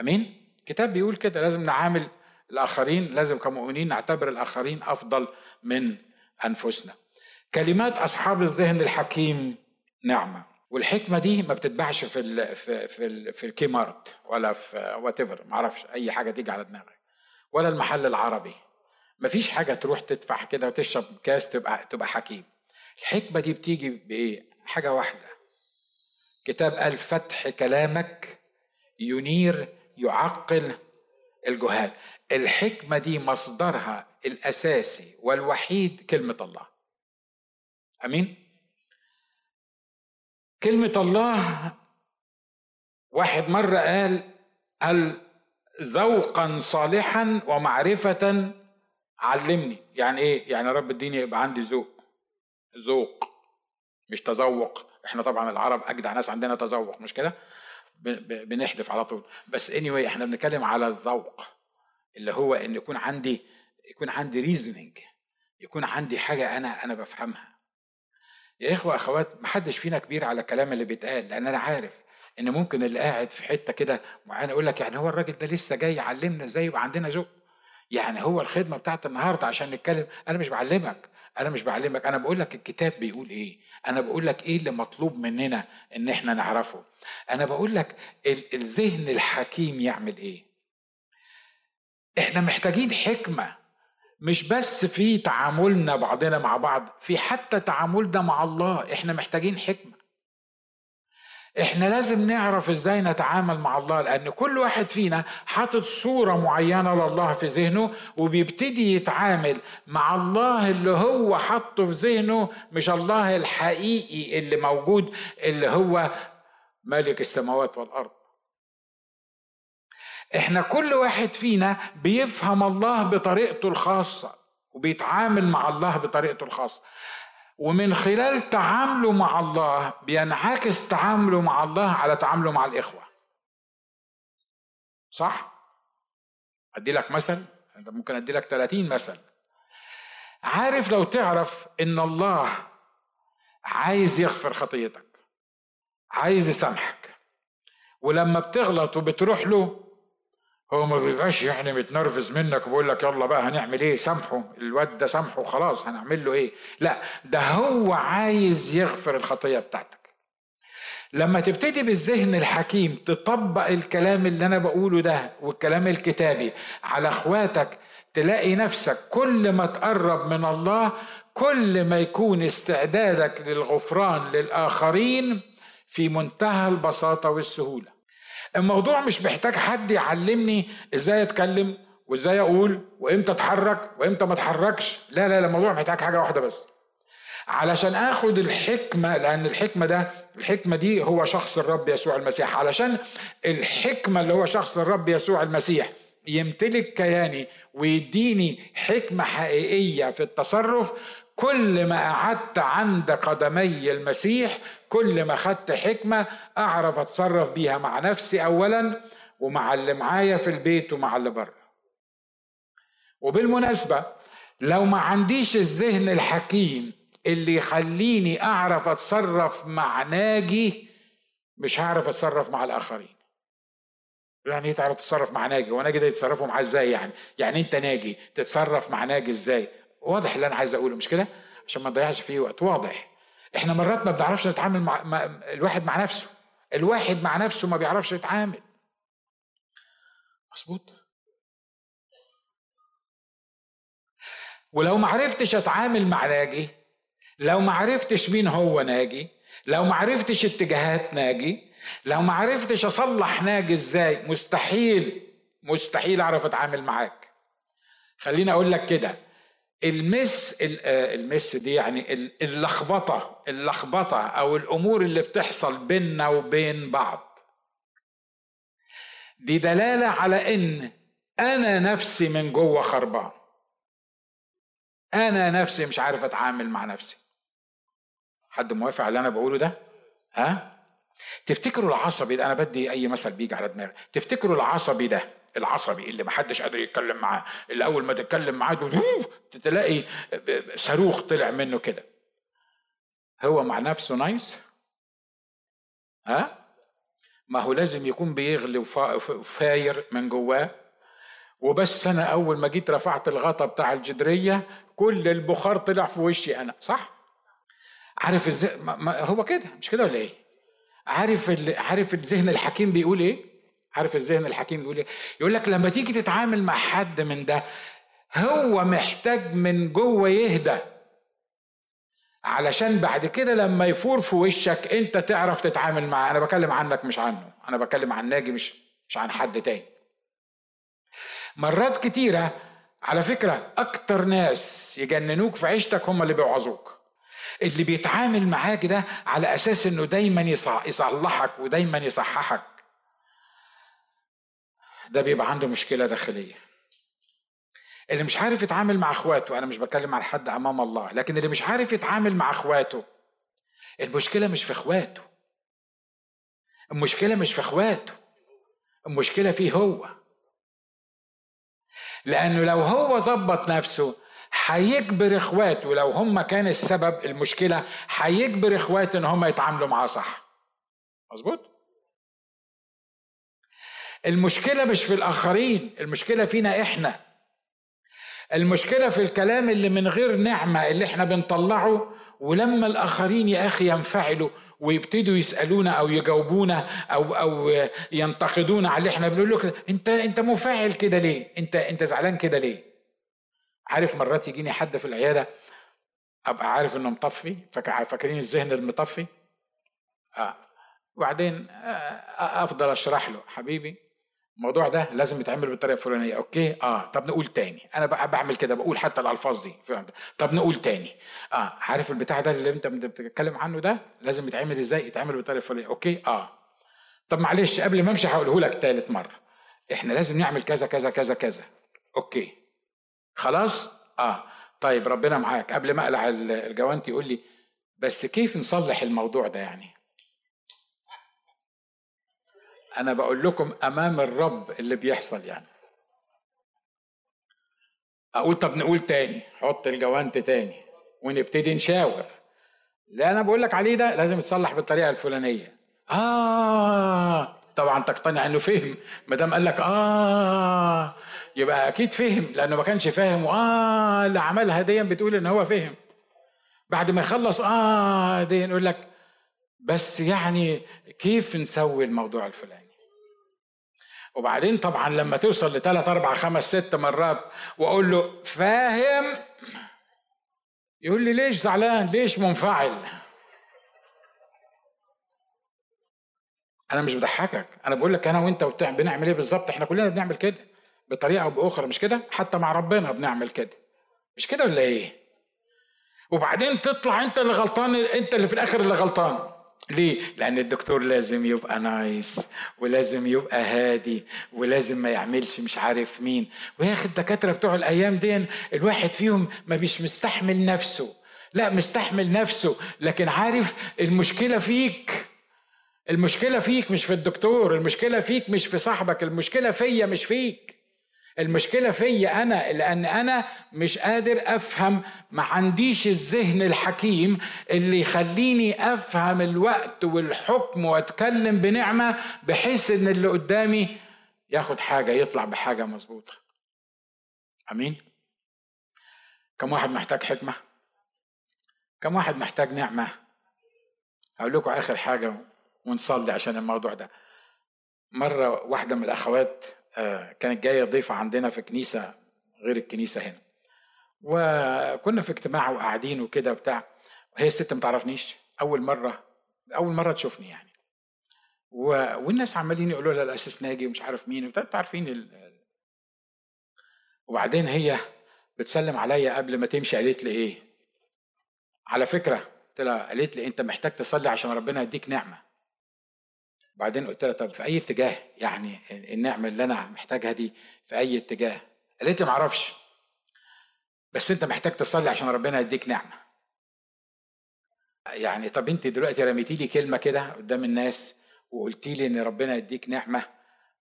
أمين؟ الكتاب بيقول كده لازم نعامل الآخرين لازم كمؤمنين نعتبر الآخرين أفضل من أنفسنا. كلمات أصحاب الذهن الحكيم نعمة والحكمة دي ما بتتباعش في ال في في, في ال Kmart ولا في whatever ما أعرفش أي حاجة تيجي على دماغك ولا المحل العربي. مفيش حاجة تروح تدفع كده وتشرب كاس تبقى تبقى حكيم. الحكمة دي بتيجي بإيه؟ حاجة واحدة. كتاب قال فتح كلامك ينير يعقل الجهال. الحكمة دي مصدرها الأساسي والوحيد كلمة الله. أمين؟ كلمة الله واحد مرة قال قال ذوقا صالحا ومعرفة علمني. يعني إيه؟ يعني رب اديني يبقى عندي ذوق. ذوق. مش تذوق. إحنا طبعا العرب أجدع ناس عندنا تذوق مش كده؟ بنحدف على طول. بس اني anyway إحنا بنتكلم على الذوق. اللي هو إن يكون عندي يكون عندي ريزنينج يكون عندي حاجة أنا أنا بفهمها. يا إخوة أخوات محدش فينا كبير على الكلام اللي بيتقال لأن أنا عارف إن ممكن اللي قاعد في حتة كده معينة يقول لك يعني هو الراجل ده لسه جاي يعلمنا إزاي يبقى عندنا ذوق. يعني هو الخدمة بتاعت النهارده عشان نتكلم أنا مش بعلمك أنا مش بعلمك أنا بقول لك الكتاب بيقول إيه أنا بقول لك إيه اللي مطلوب مننا إن إحنا نعرفه أنا بقول لك الذهن الحكيم يعمل إيه. إحنا محتاجين حكمة مش بس في تعاملنا بعضنا مع بعض في حتى تعاملنا مع الله إحنا محتاجين حكمة. إحنا لازم نعرف إزاي نتعامل مع الله لأن كل واحد فينا حاطط صورة معينة لله في ذهنه وبيبتدي يتعامل مع الله اللي هو حاطه في ذهنه مش الله الحقيقي اللي موجود اللي هو ملك السماوات والأرض. إحنا كل واحد فينا بيفهم الله بطريقته الخاصة وبيتعامل مع الله بطريقته الخاصة. ومن خلال تعامله مع الله بينعكس تعامله مع الله على تعامله مع الإخوة. صح؟ أدي لك مثل؟ أنت ممكن أدي لك 30 مثل. عارف لو تعرف إن الله عايز يغفر خطيتك عايز يسامحك ولما بتغلط وبتروح له هو ما بيبقاش يعني متنرفز منك وبيقول لك يلا بقى هنعمل إيه؟ سامحه الواد ده سامحه خلاص هنعمل له إيه؟ لا ده هو عايز يغفر الخطية بتاعتك. لما تبتدي بالذهن الحكيم تطبق الكلام اللي أنا بقوله ده والكلام الكتابي على أخواتك تلاقي نفسك كل ما تقرب من الله كل ما يكون استعدادك للغفران للآخرين في منتهى البساطة والسهولة. الموضوع مش محتاج حد يعلمني إزاي أتكلم وإزاي أقول وإمتى أتحرك وإمتى ما أتحركش. لا لا لا الموضوع محتاج حاجة واحدة بس. علشان آخد الحكمة لأن الحكمة ده الحكمة دي هو شخص الرب يسوع المسيح. علشان الحكمة اللي هو شخص الرب يسوع المسيح يمتلك كياني ويديني حكمة حقيقية في التصرف كل ما قعدت عند قدمي المسيح كل ما خدت حكمة أعرف أتصرف بيها مع نفسي أولا ومع اللي معايا في البيت ومع اللي بره. وبالمناسبة لو ما عنديش الذهن الحكيم اللي يخليني أعرف أتصرف مع ناجي مش هعرف أتصرف مع الآخرين. يعني إيه تعرف تتصرف مع ناجي؟ وناجي ده يتصرفوا معاه إزاي يعني؟ يعني أنت ناجي تتصرف مع ناجي إزاي؟ واضح اللي أنا عايز أقوله مش كده؟ عشان ما نضيعش فيه وقت. واضح. إحنا مرات ما بنعرفش نتعامل مع, مع الواحد مع نفسه. الواحد مع نفسه ما بيعرفش يتعامل. مظبوط. ولو ما عرفتش أتعامل مع ناجي لو ما عرفتش مين هو ناجي لو ما عرفتش اتجاهات ناجي لو ما عرفتش أصلح ناجي إزاي مستحيل مستحيل أعرف أتعامل معاك. خليني أقول لك كده. المس آه، المس دي يعني اللخبطة اللخبطة أو الأمور اللي بتحصل بيننا وبين بعض. دي دلالة على إن أنا نفسي من جوه خربان. أنا نفسي مش عارف أتعامل مع نفسي. حد موافق على اللي أنا بقوله ده؟ ها؟ تفتكروا العصبي ده؟ أنا بدي أي مثل بيجي على دماغي. تفتكروا العصبي ده العصبي اللي محدش قادر يتكلم معاه. اللي أول ما تتكلم معاه تلاقي صاروخ طلع منه كده. هو مع نفسه نايس؟ ها؟ ما هو لازم يكون بيغلي وفاير من جواه. وبس أنا أول ما جيت رفعت الغطا بتاع الجدرية كل البخار طلع في وشي أنا صح؟ عارف إزاي هو كده مش كده ولا إيه؟ عارف عارف الذهن الحكيم بيقول إيه؟ عارف الذهن الحكيم يقول إيه؟ يقول لك لما تيجي تتعامل مع حد من ده هو محتاج من جوه يهدى. علشان بعد كده لما يفور في وشك انت تعرف تتعامل معاه. أنا بكلم عنك مش عنه. أنا بكلم عن ناجي مش مش عن حد تاني. مرات كتيرة على فكرة أكتر ناس يجننوك في عيشتك هم اللي بيوعظوك. اللي بيتعامل معاك ده على أساس إنه دايما يصلحك ودايما يصححك. ده بيبقى عنده مشكلة داخلية. اللي مش عارف يتعامل مع اخواته أنا مش بتكلم عن حد أمام الله لكن اللي مش عارف يتعامل مع اخواته المشكلة مش في اخواته. المشكلة مش في اخواته. المشكلة فيه هو. لأنه لو هو ظبط نفسه هيجبر اخواته لو هم كان السبب المشكلة هيجبر اخواته إن هم يتعاملوا معاه صح. مظبوط؟ المشكلة مش في الآخرين المشكلة فينا إحنا المشكلة في الكلام اللي من غير نعمة اللي إحنا بنطلعه ولما الآخرين يا أخي ينفعلوا ويبتدوا يسألونا أو يجاوبونا أو أو ينتقدونا على اللي إحنا بنقول له أنت أنت منفعل كده ليه؟ أنت أنت زعلان كده ليه؟ عارف مرات يجيني حد في العيادة أبقى عارف إنه مطفي فاكرين الذهن المطفي؟ آه وبعدين آه أفضل أشرح له حبيبي الموضوع ده لازم يتعمل بالطريقة الفلانية. okay؟ آه. طب نقول تاني. أنا بقى بعمل كده بقول حتى الألفاظ دي. طب نقول تاني. آه. عارف البتاع ده اللي أنت بتتكلم عنه ده؟ لازم يتعمل إزاي؟ يتعمل بالطريقة الفلانية. okay؟ آه. طب معلش قبل ما أمشي هقوله لك تالت مرة. إحنا لازم نعمل كذا كذا كذا كذا. okay. خلاص؟ آه. طيب ربنا معاك. قبل ما أقلع الجوانتي يقول لي بس كيف نصلح الموضوع ده يعني؟ أنا بقول لكم أمام الرب اللي بيحصل يعني. أقول طب نقول تاني حط الجوانت تاني ونبتدي نشاور. لا أنا بقول لك عليه ده لازم يتصلح بالطريقة الفلانية. آه طبعا تقتنع إنه فهم. ما دام قال لك آه يبقى أكيد فهم لأنه ما كانش فاهم. واه اللي عملها دي بتقول إن هو فهم. بعد ما يخلص آه دي يقول لك بس يعني كيف نسوي الموضوع الفلاني؟ وبعدين طبعا لما توصل لثلاث أربع خمس ست مرات وأقول له فاهم؟ يقول لي ليش زعلان؟ ليش منفعل؟ أنا مش بضحكك. أنا بقول لك أنا وأنت بنعمل إيه بالظبط؟ إحنا كلنا بنعمل كده بطريقة أو بأخرى مش كده؟ حتى مع ربنا بنعمل كده. مش كده ولا إيه؟ وبعدين تطلع أنت اللي غلطان أنت اللي في الآخر اللي غلطان. ليه؟ لأن الدكتور لازم يبقى نايس ولازم يبقى هادي ولازم ما يعملش مش عارف مين. ويا أخي الدكاترة بتوع الأيام دي الواحد فيهم ما بيش مستحمل نفسه. لا مستحمل نفسه لكن عارف المشكلة فيك. المشكلة فيك مش في الدكتور المشكلة فيك مش في صاحبك المشكلة فيا مش فيك. المشكلة فيا أنا لأن أنا مش قادر أفهم ما عنديش الذهن الحكيم اللي يخليني أفهم الوقت والحكم وأتكلم بنعمة بحيث إن اللي قدامي ياخد حاجة يطلع بحاجة مظبوطة. أمين؟ كم واحد محتاج حكمة؟ كم واحد محتاج نعمة؟ هقول لكم آخر حاجة ونصلي عشان الموضوع ده. مرة واحدة من الأخوات آه، كانت جاية ضيفة عندنا في كنيسة غير الكنيسة هنا. وكنا في اجتماع وقاعدين وكده وبتاع. وهي الست ما تعرفنيش أول مرة أول مرة تشوفني يعني. و... والناس عمالين يقولوا لها الاساس ناجي ومش عارف مين وبتاع. عارفين ال... وبعدين هي بتسلم عليا قبل ما تمشي قالت لي إيه؟ على فكرة قلت لها قالت لي أنت محتاج تصلي عشان ربنا يديك نعمة. بعدين قلت لها طب في أي اتجاه؟ يعني النعمة اللي أنا محتاجها دي في أي اتجاه؟ قالت لي معرفش بس أنت محتاج تصلي عشان ربنا يديك نعمة. يعني طب أنت دلوقتي رميتي لي كلمة كده قدام الناس وقلتي لي إن ربنا يديك نعمة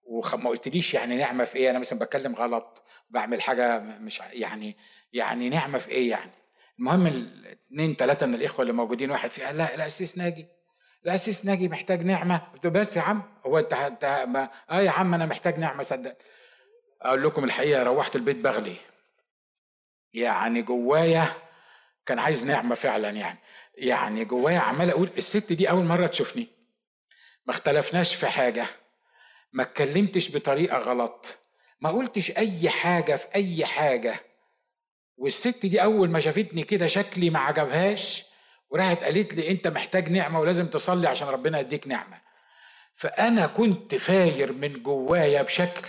وما قلتليش يعني نعمة في إيه؟ أنا مثلا بتكلم غلط بعمل حاجة مش يعني يعني نعمة في إيه يعني؟ المهم الاثنين ثلاثة من الإخوة اللي موجودين واحد فيه قال لا الاسيس ناجي الاسيس ناجي محتاج نعمة. قلت له بس يا عم. هو انت انت آه يا عم أنا محتاج نعمة صدق. أقول لكم الحقيقة روحت البيت بغلي. يعني جوايا كان عايز نعمة فعلا يعني. يعني جوايا عمال أقول الست دي أول مرة تشوفني. ما اختلفناش في حاجة. ما اتكلمتش بطريقة غلط. ما قلتش أي حاجة في أي حاجة. والست دي أول ما شافتني كده شكلي ما عجبهاش. وراحت قالت لي انت محتاج نعمة ولازم تصلي عشان ربنا يديك نعمة. فأنا كنت فاير من جوايا بشكل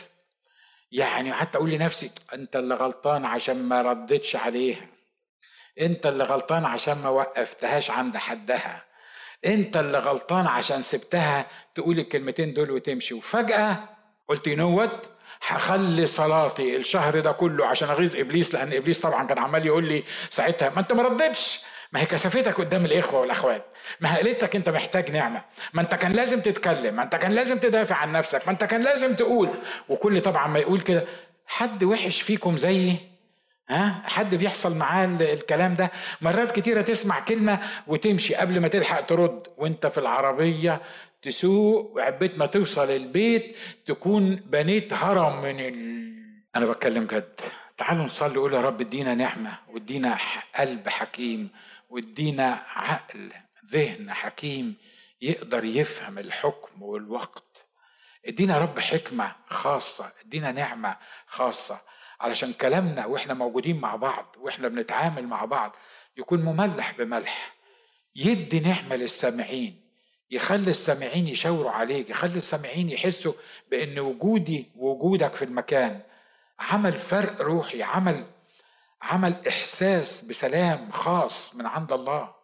يعني حتى أقول لنفسي انت اللي غلطان عشان ما ردتش عليها. انت اللي غلطان عشان ما وقفتهاش عند حدها. انت اللي غلطان عشان سبتها تقول الكلمتين دول وتمشي. وفجأة قلت ينوت هخلي صلاتي الشهر ده كله عشان أغيظ إبليس لأن إبليس طبعا كان عمال يقول لي ساعتها ما أنت ما ردتش. ما هي كثافتك قدام الإخوة والأخوات. ما هي قالت أنت محتاج نعمة. ما أنت كان لازم تتكلم. ما أنت كان لازم تدافع عن نفسك. ما أنت كان لازم تقول. وكل طبعا ما يقول كده حد وحش فيكم زيي؟ ها؟ حد بيحصل معاه الكلام ده؟ مرات كتيرة تسمع كلمة وتمشي قبل ما تلحق ترد. وأنت في العربية تسوق وعبيت ما توصل البيت تكون بنيت هرم من ال... أنا بتكلم جد. تعالوا نصلي قول يا رب ادينا نعمة وادينا قلب حكيم. وادينا عقل ذهن حكيم يقدر يفهم الحكم والوقت. ادينا رب حكمة خاصة ادينا نعمة خاصة. علشان كلامنا وإحنا موجودين مع بعض وإحنا بنتعامل مع بعض يكون مملح بملح. يدي نعمة للسامعين يخلي السامعين يشاوروا عليك يخلي السامعين يحسوا بأن وجودي وجودك في المكان. عمل فرق روحي عمل عمل إحساس بسلام خاص من عند الله.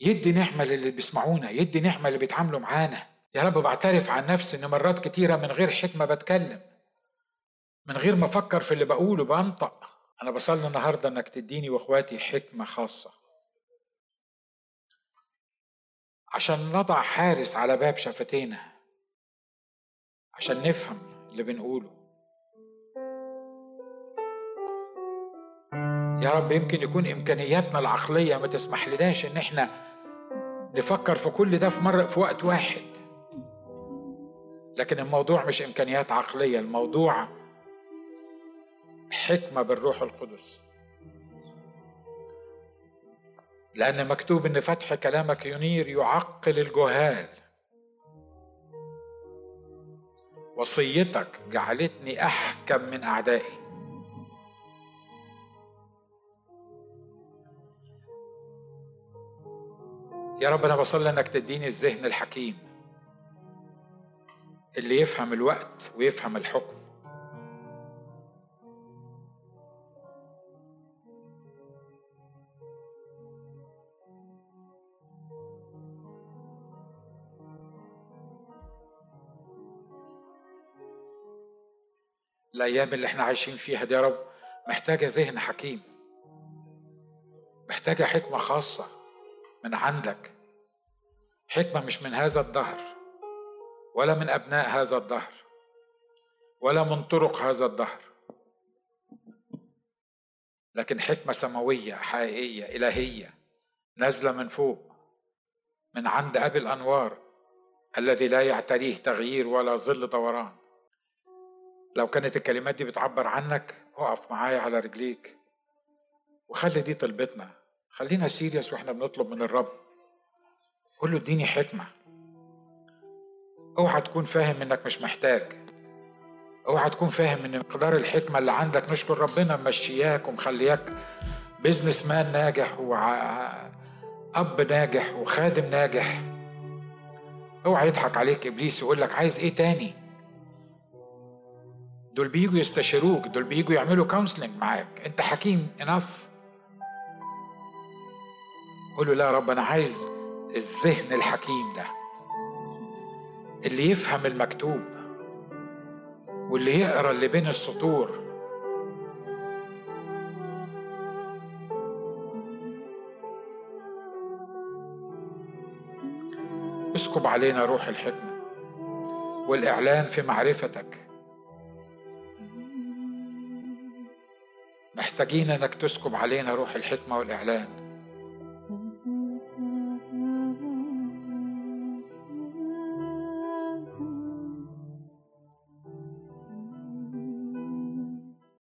يدي نعمة للي بيسمعونا يدي نعمة اللي بيتعاملوا معانا. يا رب بعترف عن نفسي ان مرات كتيرة من غير حكمة بتكلم. من غير ما أفكر في اللي بقوله بنطق أنا بصلي النهارده إنك تديني وأخواتي حكمة خاصة. عشان نضع حارس على باب شفتينا. عشان نفهم اللي بنقوله. يا رب يمكن يكون إمكانياتنا العقلية ما تسمح لناش إن إحنا نفكر في كل ده في مرة في وقت واحد. لكن الموضوع مش إمكانيات عقلية الموضوع حكمة بالروح القدس. لأن مكتوب إن فتح كلامك ينير يعقل الجهال. وصيتك جعلتني أحكم من أعدائي. يا رب أنا بصلي إنك تديني الذهن الحكيم اللي يفهم الوقت ويفهم الحكم. الأيام اللي إحنا عايشين فيها دي يا رب محتاجة ذهن حكيم محتاجة حكمة خاصة من عندك. حكمة مش من هذا الدهر ولا من أبناء هذا الدهر ولا من طرق هذا الدهر. لكن حكمة سماوية حقيقية إلهية نازلة من فوق من عند أبي الأنوار الذي لا يعتريه تغيير ولا ظل دوران. لو كانت الكلمات دي بتعبر عنك اقف معايا على رجليك وخلي دي طلبتنا. خلينا serious وإحنا بنطلب من الرب. قول له اديني حكمة. اوعى تكون فاهم انك مش محتاج. اوعى تكون فاهم ان مقدار الحكمة اللي عندك نشكر ربنا ممشياك ومخلياك businessman ناجح وأب ناجح وخادم ناجح. اوعى يضحك عليك إبليس ويقول لك عايز إيه تاني؟ دول بيجوا يستشيروك دول بيجوا يعملوا كونسلنج معاك. أنت حكيم انف قول له لا يا رب أنا عايز الذهن الحكيم ده. اللي يفهم المكتوب واللي يقرأ اللي بين السطور. اسكب علينا روح الحكمة والإعلان في معرفتك. محتاجين إنك تسكب علينا روح الحكمة والإعلان.